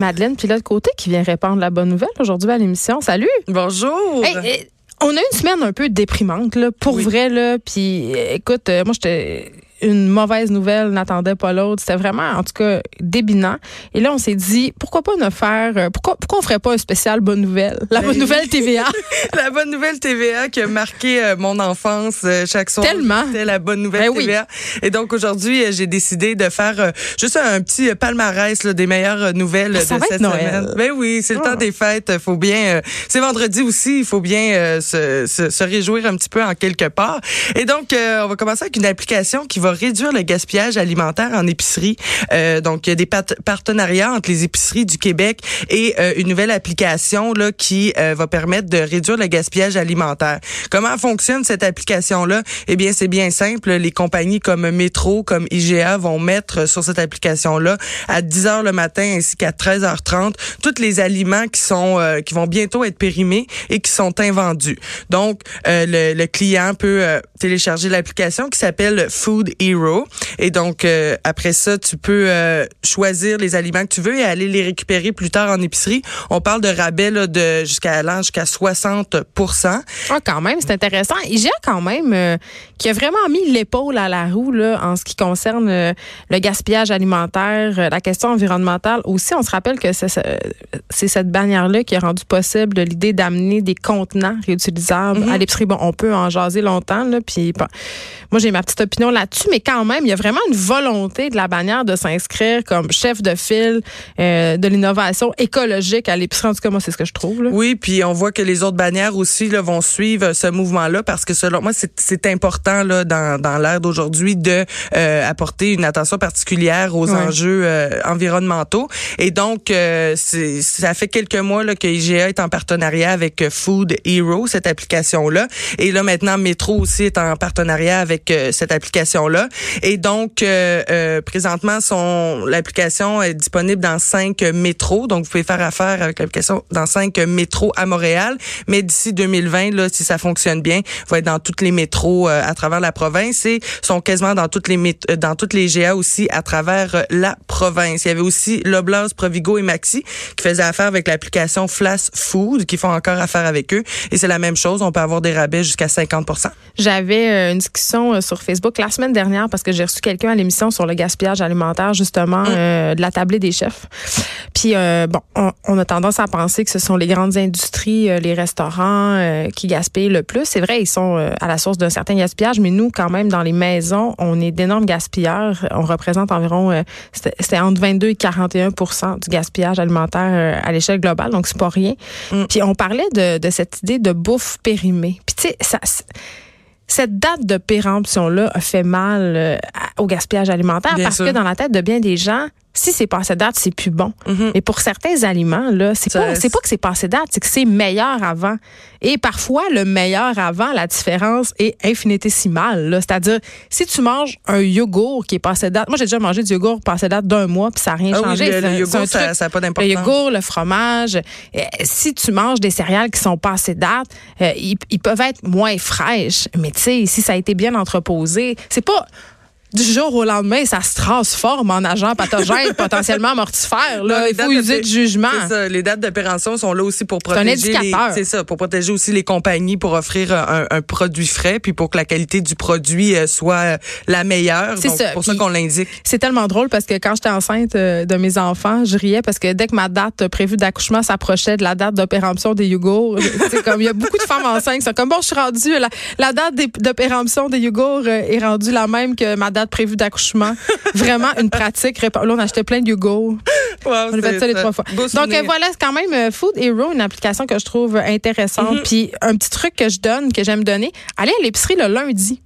Madeleine Pilote Côté qui vient répandre la bonne nouvelle aujourd'hui à l'émission. Salut! Bonjour! Hey, hey, on a une semaine un peu déprimante, là, pour Oui. vrai, là. Puis, euh, écoute, euh, moi, j'étais une mauvaise nouvelle, n'attendait pas l'autre. C'était vraiment, en tout cas, débinant. Et là, on s'est dit, pourquoi pas ne faire, euh, pourquoi, pourquoi on ferait pas un spécial bonne nouvelle? La bonne Ben, nouvelle TVA. la bonne nouvelle TVA qui a marqué euh, mon enfance euh, chaque soir. Tellement. C'était la bonne nouvelle Ben oui. TVA. Et donc aujourd'hui, j'ai décidé de faire juste un petit palmarès là, des meilleures nouvelles Ah, ça de va cette être Noël. semaine. Ben oui, c'est le Ah. temps des fêtes. Faut bien. c'est vendredi aussi. Il faut bien euh, se, se, se réjouir un petit peu en quelque part. Et donc, euh, on va commencer avec une application qui va réduire le gaspillage alimentaire en épicerie. Euh, donc, il y a des partenariats entre les épiceries du Québec et euh, une nouvelle application là qui euh, va permettre de réduire le gaspillage alimentaire. Comment fonctionne cette application-là? Eh bien, c'est bien simple. Les compagnies comme Métro, comme IGA vont mettre sur cette application-là à 10 heures le matin ainsi qu'à 13h30 tous les aliments qui sont euh, qui vont bientôt être périmés et qui sont invendus. Donc, euh, le, le client peut euh, télécharger l'application qui s'appelle Food Hero et donc euh, après ça, tu peux euh, choisir les aliments que tu veux et aller les récupérer plus tard en épicerie. On parle de rabais là, de jusqu'à allant jusqu'à 60 Ah, quand même, c'est intéressant. IGA, quand même, euh, qui a vraiment mis l'épaule à la roue là, en ce qui concerne euh, le gaspillage alimentaire, euh, la question environnementale. Aussi, on se rappelle que c'est ce- c'est cette bannière-là qui a rendu possible l'idée d'amener des contenants réutilisables Mhm. à l'épicerie. Bon, on peut en jaser longtemps, là, puis bon, moi, j'ai ma petite opinion là-dessus, mais quand même, il y a vraiment une volonté de la bannière de s'inscrire comme chef de file euh, de l'innovation écologique à l'épicerie. En tout cas, moi, c'est ce que je trouve. Là. Oui, puis on voit que les autres bannières aussi là, vont suivre ce mouvement-là parce que selon moi, c'est- c'est important là, dans, dans l'ère d'aujourd'hui de euh, apporter une attention particulière aux enjeux euh, environnementaux. Et donc, euh, ça fait quelques mois là, que IGA est en partenariat avec euh, Food Hero, cette application-là. Et là, maintenant, Métro aussi est en partenariat avec euh, cette application-là. Et donc, euh, euh, présentement, son l'application est disponible dans cinq métros. Donc, vous pouvez faire affaire avec l'application dans cinq métros à Montréal. Mais d'ici 2020, là, si ça fonctionne bien, va être dans toutes les métros euh, à travers la province et sont quasiment dans toutes les euh, dans toutes les GA aussi à travers la province. Il y avait aussi Loblaws, Provigo et Maxi qui faisaient affaire avec l'application Flash Food qui font encore affaire avec eux. Et c'est la même chose. On peut avoir des rabais jusqu'à 50 J'avais une discussion sur Facebook la semaine dernière parce que j'ai reçu quelqu'un à l'émission sur le gaspillage alimentaire, justement, euh, de la tablée des chefs. Puis, euh, bon, on, on a tendance à penser que ce sont les grandes industries, euh, les restaurants qui gaspillent le plus. C'est vrai, ils sont à la source d'un certain gaspillage, mais nous, quand même, dans les maisons, on est d'énormes gaspilleurs. On représente environ, c'était entre 22 et 41% du gaspillage alimentaire à l'échelle globale, donc c'est pas rien. Mm. Puis on parlait de, de cette idée de bouffe périmée. Puis tu sais, ça cette date de péremption-là a fait mal euh, au gaspillage alimentaire Bien parce sûr. que dans la tête de bien des gens, si c'est passé date, c'est plus bon. Mhm. Mais pour certains aliments, là, c'est pas, c'est pas que c'est passé date, c'est que c'est meilleur avant. Et parfois, le meilleur avant, la différence est infinitésimale. là. C'est-à-dire, si tu manges un yogourt qui est passé date, moi j'ai déjà mangé du yogourt passé date d'un mois puis ça n'a rien Ah oui, changé. le, le yogourt, ça pas le d'importance. yogourt, le fromage, euh, si tu manges des céréales qui sont passées date, euh, ils, ils peuvent être moins fraîches. Mais tu sais, si ça a été bien entreposé, c'est pas du jour au lendemain, ça se transforme en agent pathogène potentiellement mortifère. Non, Là. les Il faut dates de user pé- de jugement. Ça, les dates de péremption sont là aussi pour protéger c'est ça, pour protéger aussi les compagnies pour offrir un, un produit frais puis pour que la qualité du produit euh, soit euh, la meilleure. C'est ça. Pour ça Puis- qu'on l'indique. C'est tellement drôle parce que quand j'étais enceinte euh, de mes enfants, je riais parce que dès que ma date euh, prévue d'accouchement s'approchait de la date de péremption des yogourts, c'est comme il y a beaucoup de femmes enceintes qui sont comme bon, je suis rendue la, la date des- de péremption des yogourts euh, est rendue la même que ma date prévue d'accouchement. Vraiment une pratique. Là, on achetait plein de. Wow, On a fait ça les trois fois. Beau Donc souvenir. euh, voilà, c'est quand même euh, Food Hero, une application que je trouve intéressante. Mhm. Puis un petit truc que je donne, que j'aime donner, allez à l'épicerie le lundi.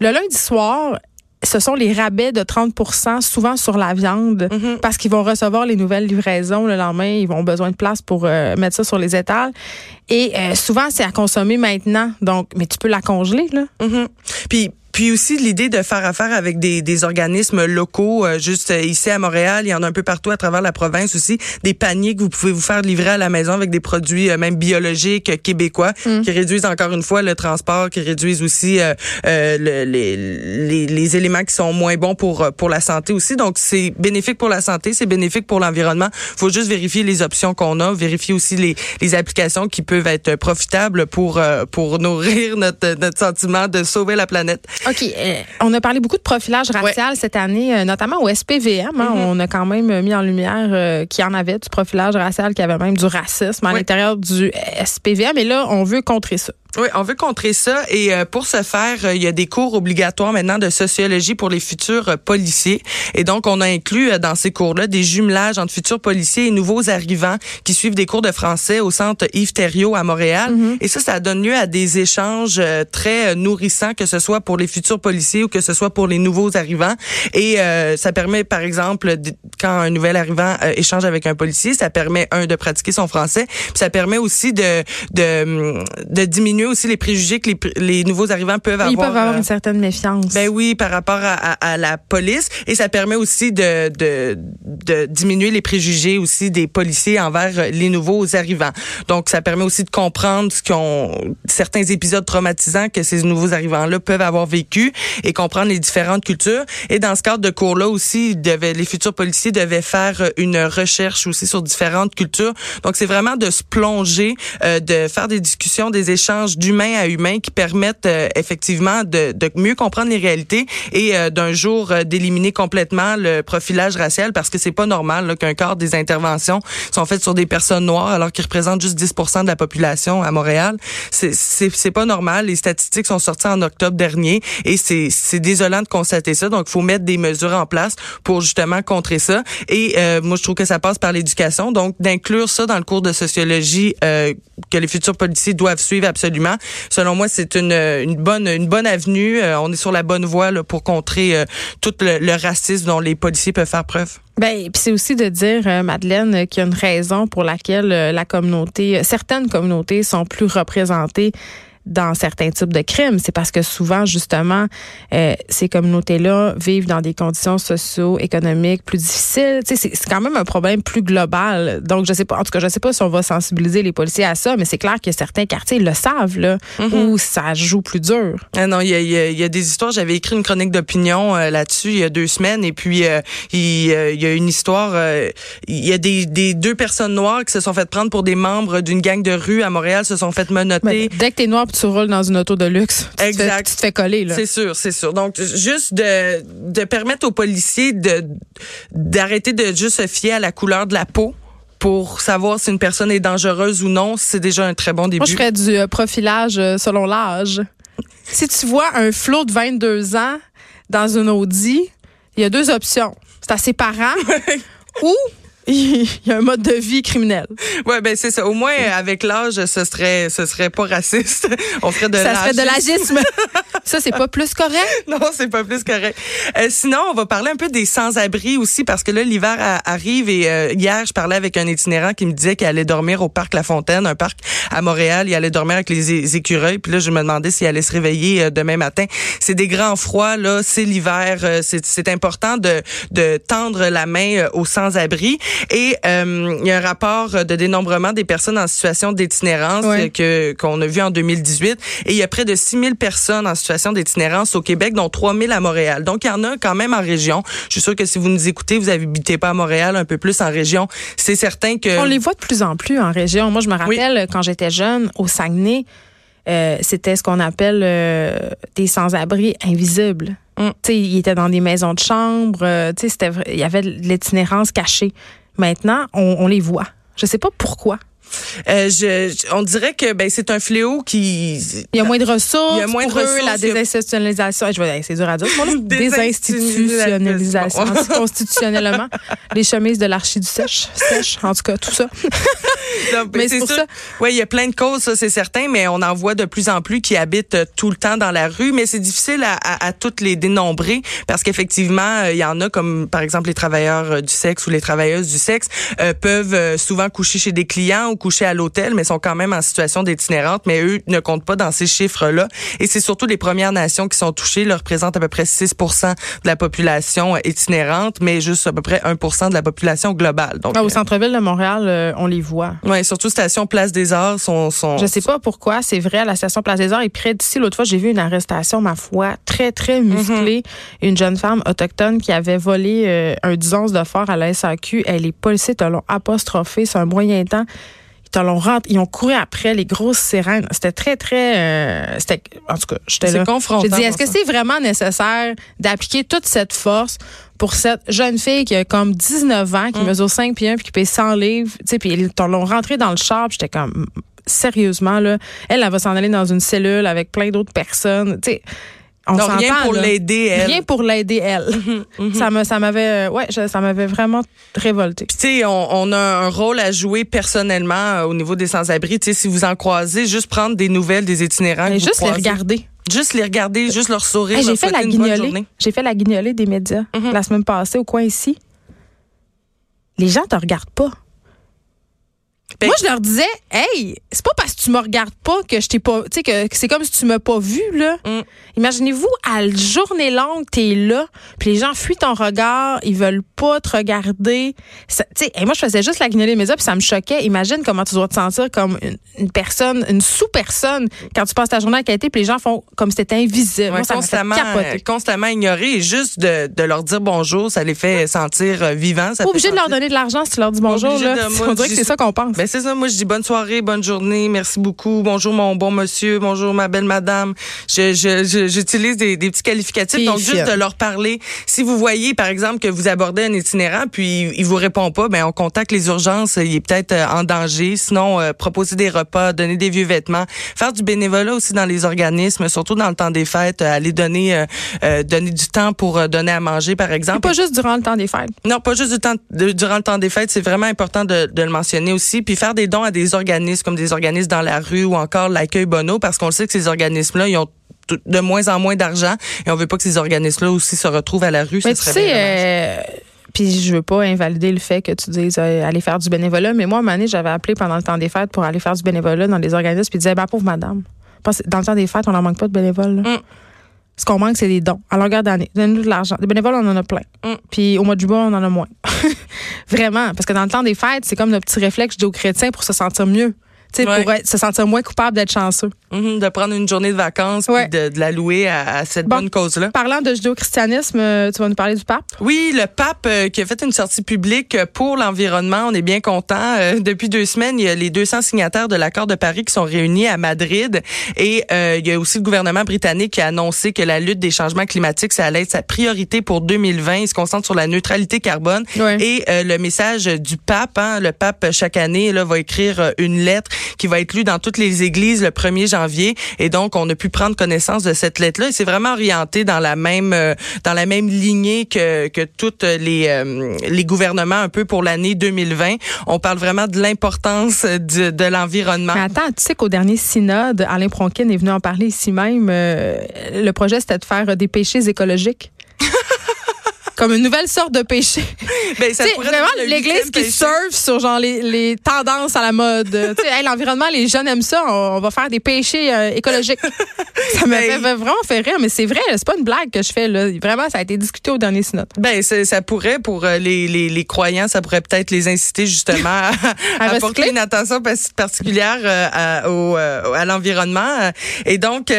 Le lundi soir, ce sont les rabais de 30% souvent sur la viande, Mhm. parce qu'ils vont recevoir les nouvelles livraisons le lendemain. Ils vont besoin de place pour euh, mettre ça sur les étals. Et euh, souvent, c'est à consommer maintenant. Donc, mais tu peux la congeler, là. Mhm. Puis puis aussi l'idée de faire affaire avec des, des organismes locaux, euh, juste ici à Montréal, il y en a un peu partout à travers la province aussi, des paniers que vous pouvez vous faire livrer à la maison avec des produits même biologiques québécois mm. qui réduisent encore une fois le transport, qui réduisent aussi le, les, les, les, éléments qui sont moins bons pour pour la santé aussi. Donc c'est bénéfique pour la santé, c'est bénéfique pour l'environnement. Faut juste vérifier les options qu'on a, vérifier aussi les, les applications qui peuvent être profitables pour euh, pour nourrir notre notre sentiment de sauver la planète. OK, euh, on a parlé beaucoup de profilage racial cette année, euh, notamment au SPVM. Hein. Mm-hmm. On a quand même mis en lumière qu'il y en avait du profilage racial, qu'il y avait même du racisme à l'intérieur du SPVM. Et là, on veut contrer ça. Oui, on veut contrer ça. Et euh, pour ce faire, euh, il y a des cours obligatoires maintenant de sociologie pour les futurs euh, policiers. Et donc on a inclus dans ces cours-là des jumelages entre futurs policiers et nouveaux arrivants qui suivent des cours de français au centre Yves Thériault à Montréal. Mm-hmm. et ça ça donne lieu à des échanges très nourrissants que ce soit pour les futurs policiers ou que ce soit pour les nouveaux arrivants. Et ça permet par exemple quand un nouvel arrivant échange avec un policier, ça permet un de pratiquer son français, puis ça permet aussi de de, de diminuer aussi les préjugés que les, les nouveaux arrivants peuvent avoir. Ils peuvent avoir euh, une certaine méfiance. Ben oui, par rapport à, à, la police. Et ça permet aussi de, de, de, diminuer les préjugés aussi des policiers envers les nouveaux arrivants. Donc, ça permet aussi de comprendre ce qu'on certains épisodes traumatisants que ces nouveaux arrivants-là peuvent avoir vécu et comprendre les différentes cultures. Et dans ce cadre de cours-là aussi, devaient, les futurs policiers devaient faire une recherche aussi sur différentes cultures. Donc, c'est vraiment de se plonger, euh, de faire des discussions, des échanges d'humain à humain qui permettent euh, effectivement de, de, mieux comprendre les réalités et euh, d'un jour euh, d'éliminer complètement le profilage racial parce que c'est pas normal qu'un quart des interventions sont faites sur des personnes noires alors qu'ils représentent juste 10% de la population à Montréal. C'est pas normal. Les statistiques sont sorties en octobre dernier et c'est désolant de constater ça. Donc, il faut mettre des mesures en place pour justement contrer ça. Et moi, je trouve que ça passe par l'éducation. Donc, d'inclure ça dans le cours de sociologie que les futurs policiers doivent suivre absolument Selon moi, c'est une, bonne une bonne avenue. Euh, on est sur la bonne voie pour contrer euh, tout le, racisme dont les policiers peuvent faire preuve. Ben, c'est aussi de dire, euh, Madeleine, qu'il y a une raison pour laquelle la communauté, certaines communautés sont plus représentées dans certains types de crimes. C'est parce que souvent, justement, euh, ces communautés-là vivent dans des conditions socio-économiques plus difficiles. Tu sais, c'est quand même un problème plus global. Donc, je sais pas, en tout cas, je sais pas si on va sensibiliser les policiers à ça, mais c'est clair que certains quartiers le savent, là, mm-hmm. où ça joue plus dur. Ah non, il y a, y a, des histoires. J'avais écrit une chronique d'opinion euh, là-dessus il y a deux semaines, et puis euh, il, y a une histoire. il y a des, des, deux personnes noires qui se sont faites prendre pour des membres d'une gang de rue à Montréal, se sont faites menotter. Ben, dès que t'es noir, tu roules dans une auto de luxe. exact. tu te fais coller, là. C'est sûr, c'est sûr. Donc, juste de, de permettre aux policiers de, d'arrêter de juste se fier à la couleur de la peau pour savoir si une personne est dangereuse ou non, c'est déjà un très bon début. Moi, je ferais du euh, profilage euh, selon l'âge. Si tu vois un flot de 22 ans dans une Audi, il y a deux options. C'est à ses parents ou il y a un mode de vie criminel. Ouais, ben c'est ça. Au moins avec l'âge, ce serait ce serait pas raciste. On ferait de Ça serait de l'agisme. ça c'est pas plus correct? Non, c'est pas plus correct. Euh, sinon, on va parler un peu des sans-abri aussi parce que là l'hiver arrive et euh, hier je parlais avec un itinérant qui me disait qu'il allait dormir au parc La Fontaine, un parc à Montréal, il allait dormir avec les écureuils. Puis là je me demandais s'il allait se réveiller euh, demain matin. C'est des grands froids là, c'est l'hiver, c'est important de de tendre la main aux sans-abri. Et euh, il y a un rapport de dénombrement des personnes en situation d'itinérance que qu'on a vu en 2018. Et il y a près de 6 000 personnes en situation d'itinérance au Québec, dont 3 000 à Montréal. Donc, il y en a quand même en région. Je suis sûre que si vous nous écoutez, vous habitez pas à Montréal, un peu plus en région. C'est certain que... On les voit de plus en plus en région. Moi, je me rappelle quand j'étais jeune, au Saguenay, euh, c'était ce qu'on appelle euh, des sans-abri invisibles. Mm. sais, ils étaient dans des maisons de chambre. Euh, c'était, il y avait de l'itinérance cachée. Maintenant, on, les voit. Je sais pas pourquoi. Euh, je, on dirait que ben c'est un fléau qui. Il y a moins de ressources. Il y a moins de ressources. la désinstitutionnalisation. Je vais, c'est dur à dire. désinstitutionnalisation. Constitutionnellement, les chemises de l'archi du sèche, sèche, en tout cas, tout ça. Mais c'est pour ça. Oui, il y a plein de causes, ça c'est certain, mais on en voit de plus en plus qui habitent euh, tout le temps dans la rue. Mais c'est difficile à, à, à, toutes les dénombrer parce qu'effectivement, euh, il y en a comme par exemple les travailleurs du sexe ou les travailleuses du sexe peuvent souvent coucher chez des clients ou couchés à l'hôtel, mais sont quand même en situation d'itinérante, mais eux ne comptent pas dans ces chiffres-là. Et c'est surtout les Premières Nations qui sont touchées, ils représentent à peu près 6 de la population itinérante, mais juste à peu près 1 de la population globale. Donc, ah, au centre-ville de Montréal, euh, on les voit. Oui, surtout station Place des Arts sont... sont Je sais pas pourquoi, c'est vrai, à la station Place des Arts et près d'ici, l'autre fois, j'ai vu une arrestation, ma foi, très, très musclée. Mhm. Une jeune femme autochtone qui avait volé euh, un 10 onces de fort à la SAQ. Elle est policiers te l'ont apostrophé, c'est un moyen temps ils ont couru après les grosses sirènes. C'était très, très. Euh, c'était, en tout cas, j'étais là. J'ai dit, est-ce que c'est vraiment nécessaire d'appliquer toute cette force pour cette jeune fille qui a comme 19 ans, qui mm. mesure 5 pieds 1 puis qui paye 100 livres, tu sais, puis ils l'ont rentrée dans le char, j'étais comme sérieusement là, elle, elle va s'en aller dans une cellule avec plein d'autres personnes, tu sais on non, rien pour l'aider elle. Rien pour l'aider elle. Mhm, mhm. Ça me ça m'avait euh, ouais, ça m'avait vraiment révolté. tu sais on, on, a un rôle à jouer personnellement euh, au niveau des sans-abri, tu sais si vous en croisez, juste prendre des nouvelles des itinérants Mais juste les regarder. Juste les regarder, juste leur sourire, j'ai fait la guignolée. J'ai fait la guignolée des médias mhm. la semaine passée au coin ici. Les gens te regardent pas. Moi, je leur disais, hey, c'est pas parce que tu me regardes pas que je t'ai pas, tu sais, que, c'est comme si tu m'as pas vu, là. Mm. Imaginez-vous, à la journée longue, t'es là, puis les gens fuient ton regard, ils veulent pas te regarder. Tu sais, et moi, je faisais juste la guignoler mes puis ça me choquait. Imagine comment tu dois te sentir comme une, personne, une sous-personne quand tu passes ta journée à qualité, puis les gens font comme si t'étais invisible. Moi, ça constamment, constamment ignoré, et juste de, de, leur dire bonjour, ça les fait sentir euh, vivants. pas obligé de leur donner de l'argent si tu leur dis bonjour, là. On dirait que c'est ça qu'on pense. Ben, c'est ça. Moi, je dis bonne soirée, bonne journée, merci beaucoup, bonjour mon bon monsieur, bonjour ma belle madame. Je, je, j'utilise des, des, petits qualificatifs, donc juste de leur parler. Si vous voyez, par exemple, que vous abordez un itinérant, puis il vous répond pas, ben on contacte les urgences. Il est peut-être euh, en danger. Sinon, euh, proposer des repas, donner des vieux vêtements, faire du bénévolat aussi dans les organismes, surtout dans le temps des fêtes, euh, aller donner donner du temps pour donner à manger, par exemple. pas juste durant le temps des fêtes. Non, pas juste du temps durant le temps des fêtes. C'est vraiment important de, de le mentionner aussi, puis faire des à des organismes comme des organismes dans la rue ou encore l'accueil Bono parce qu'on le sait que ces organismes-là, ils ont de moins en moins d'argent et on veut pas que ces organismes-là aussi se retrouvent à la rue. Mais tu sais, euh, puis je veux pas invalider le fait que tu dises euh, aller faire du bénévolat, mais moi, à un moment donné, j'avais appelé pendant le temps des fêtes pour aller faire du bénévolat dans les organismes, puis disais, bah pauvre madame, dans le temps des fêtes, on n'en manque pas de bénévoles. Mm. Ce qu'on manque, c'est des dons. À longueur d'année. Donnez-nous de l'argent. Des bénévoles, on en a plein. Mm. Puis au mois de juillet, on en a moins. Vraiment. Parce que dans le temps des fêtes, c'est comme le petit réflexe aux chrétiens pour se sentir mieux pour se sentir moins coupable d'être chanceux. Mm-hmm, de prendre une journée de vacances et de, de, la louer à, cette bonne cause-là. Parlant de judéo-christianisme, euh, tu vas nous parler du pape? Oui, le pape euh, qui a fait une sortie publique pour l'environnement. On est bien content. Euh, depuis deux semaines, il y a les 200 signataires de l'accord de Paris qui sont réunis à Madrid. Et il y a aussi le gouvernement britannique qui a annoncé que la lutte des changements climatiques, ça allait être sa priorité pour 2020. Il se concentre sur la neutralité carbone. Et le message du pape, hein, le pape chaque année là, va écrire une lettre qui va être lu dans toutes les églises le 1er janvier. Et donc, on a pu prendre connaissance de cette lettre-là. Et c'est vraiment orienté dans la même euh, dans la même lignée que que toutes les euh, les gouvernements un peu pour l'année 2020. On parle vraiment de l'importance de, de l'environnement. Attends, tu sais qu'au dernier synode, Alain Pronkin est venu en parler ici même. Euh, le projet, c'était de faire des péchés écologiques? Comme une nouvelle sorte de péché. Ben, c'est vraiment l'Église qui surfe sur genre les, les, tendances à la mode. sais, l'environnement, les jeunes aiment ça. On, va faire des péchés euh, écologiques. ça m'a ben, vraiment fait rire, mais c'est vrai, c'est pas une blague que je fais. Là. Vraiment, ça a été discuté au dernier synode. Ben, ça pourrait, pour euh, les, les, les, croyants, ça pourrait peut-être les inciter justement à, à, porter une attention particulière euh, à, au, à l'environnement. Et donc,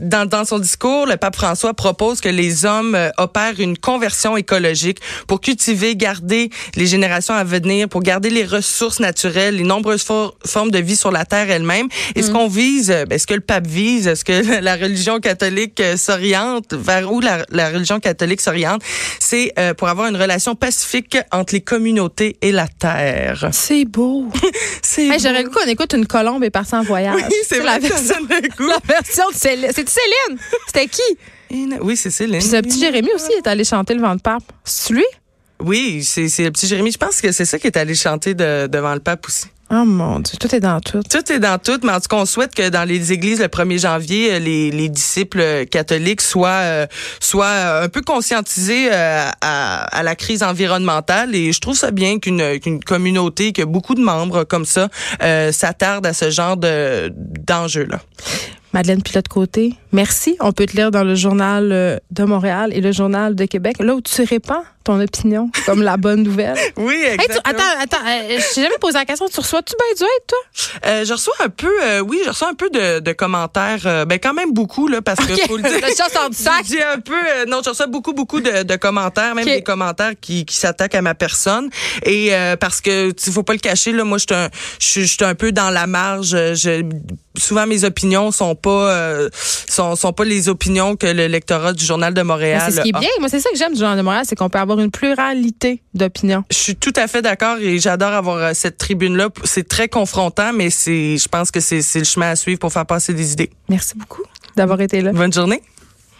dans, dans son discours, le pape François propose que les hommes opèrent une conversion écologique pour cultiver, garder les générations à venir, pour garder les ressources naturelles, les nombreuses formes de vie sur la terre elle-même. Et ce mm. qu'on vise, ben, est-ce que le pape vise, est-ce que la religion catholique euh, s'oriente vers où la, religion catholique s'oriente, c'est euh, pour avoir une relation pacifique entre les communautés et la terre. C'est beau. c'est hey, J'aurais le coup, on écoute une colombe et partie en voyage. Oui, c'est la version, la version de Céline. C'est Céline? C'était qui? Oui, c'est Céline. Puis ce petit Jérémy aussi est allé chanter le vent de pape. C'est lui? Oui, c'est le petit Jérémy. Je pense que c'est ça qui est allé chanter devant le pape aussi. Oh mon Dieu, tout est dans tout. Tout est dans tout, mais en tout cas, on souhaite que dans les églises le 1er janvier, euh, les, les disciples catholiques soient, euh, soient euh, un peu conscientisés à, à, la crise environnementale. Et je trouve ça bien qu'une qu'une communauté, que beaucoup de membres comme ça euh, s'attardent à ce genre de d'enjeux-là. Madeleine Pilote-Côté, merci. On peut te lire dans le journal de Montréal et le journal de Québec. Là où tu répands ton opinion comme la bonne nouvelle. Oui, exactement. attends, attends, euh, je t'ai jamais posé la question. Tu reçois-tu bien du hate, toi? Euh, je reçois un peu, euh, oui, je reçois un peu de, de commentaires, euh, ben quand même beaucoup, là, parce que faut le dire. dis un peu, euh, non, je reçois beaucoup, beaucoup de, de commentaires, même des commentaires qui, qui s'attaquent à ma personne. Et parce que, il faut pas le cacher, là, moi, je suis un, un peu dans la marge. Je, souvent, mes opinions sont pas, sont, sont pas les opinions que le lectorat du Journal de Montréal. C'est ce qui est bien. Moi, c'est ça que j'aime du Journal de Montréal, c'est qu'on peut avoir une pluralité d'opinions. Je suis tout à fait d'accord et j'adore avoir euh, cette tribune-là. C'est très confrontant, mais c'est, je pense que c'est le chemin à suivre pour faire passer des idées. Merci beaucoup d'avoir été là. Bonne journée.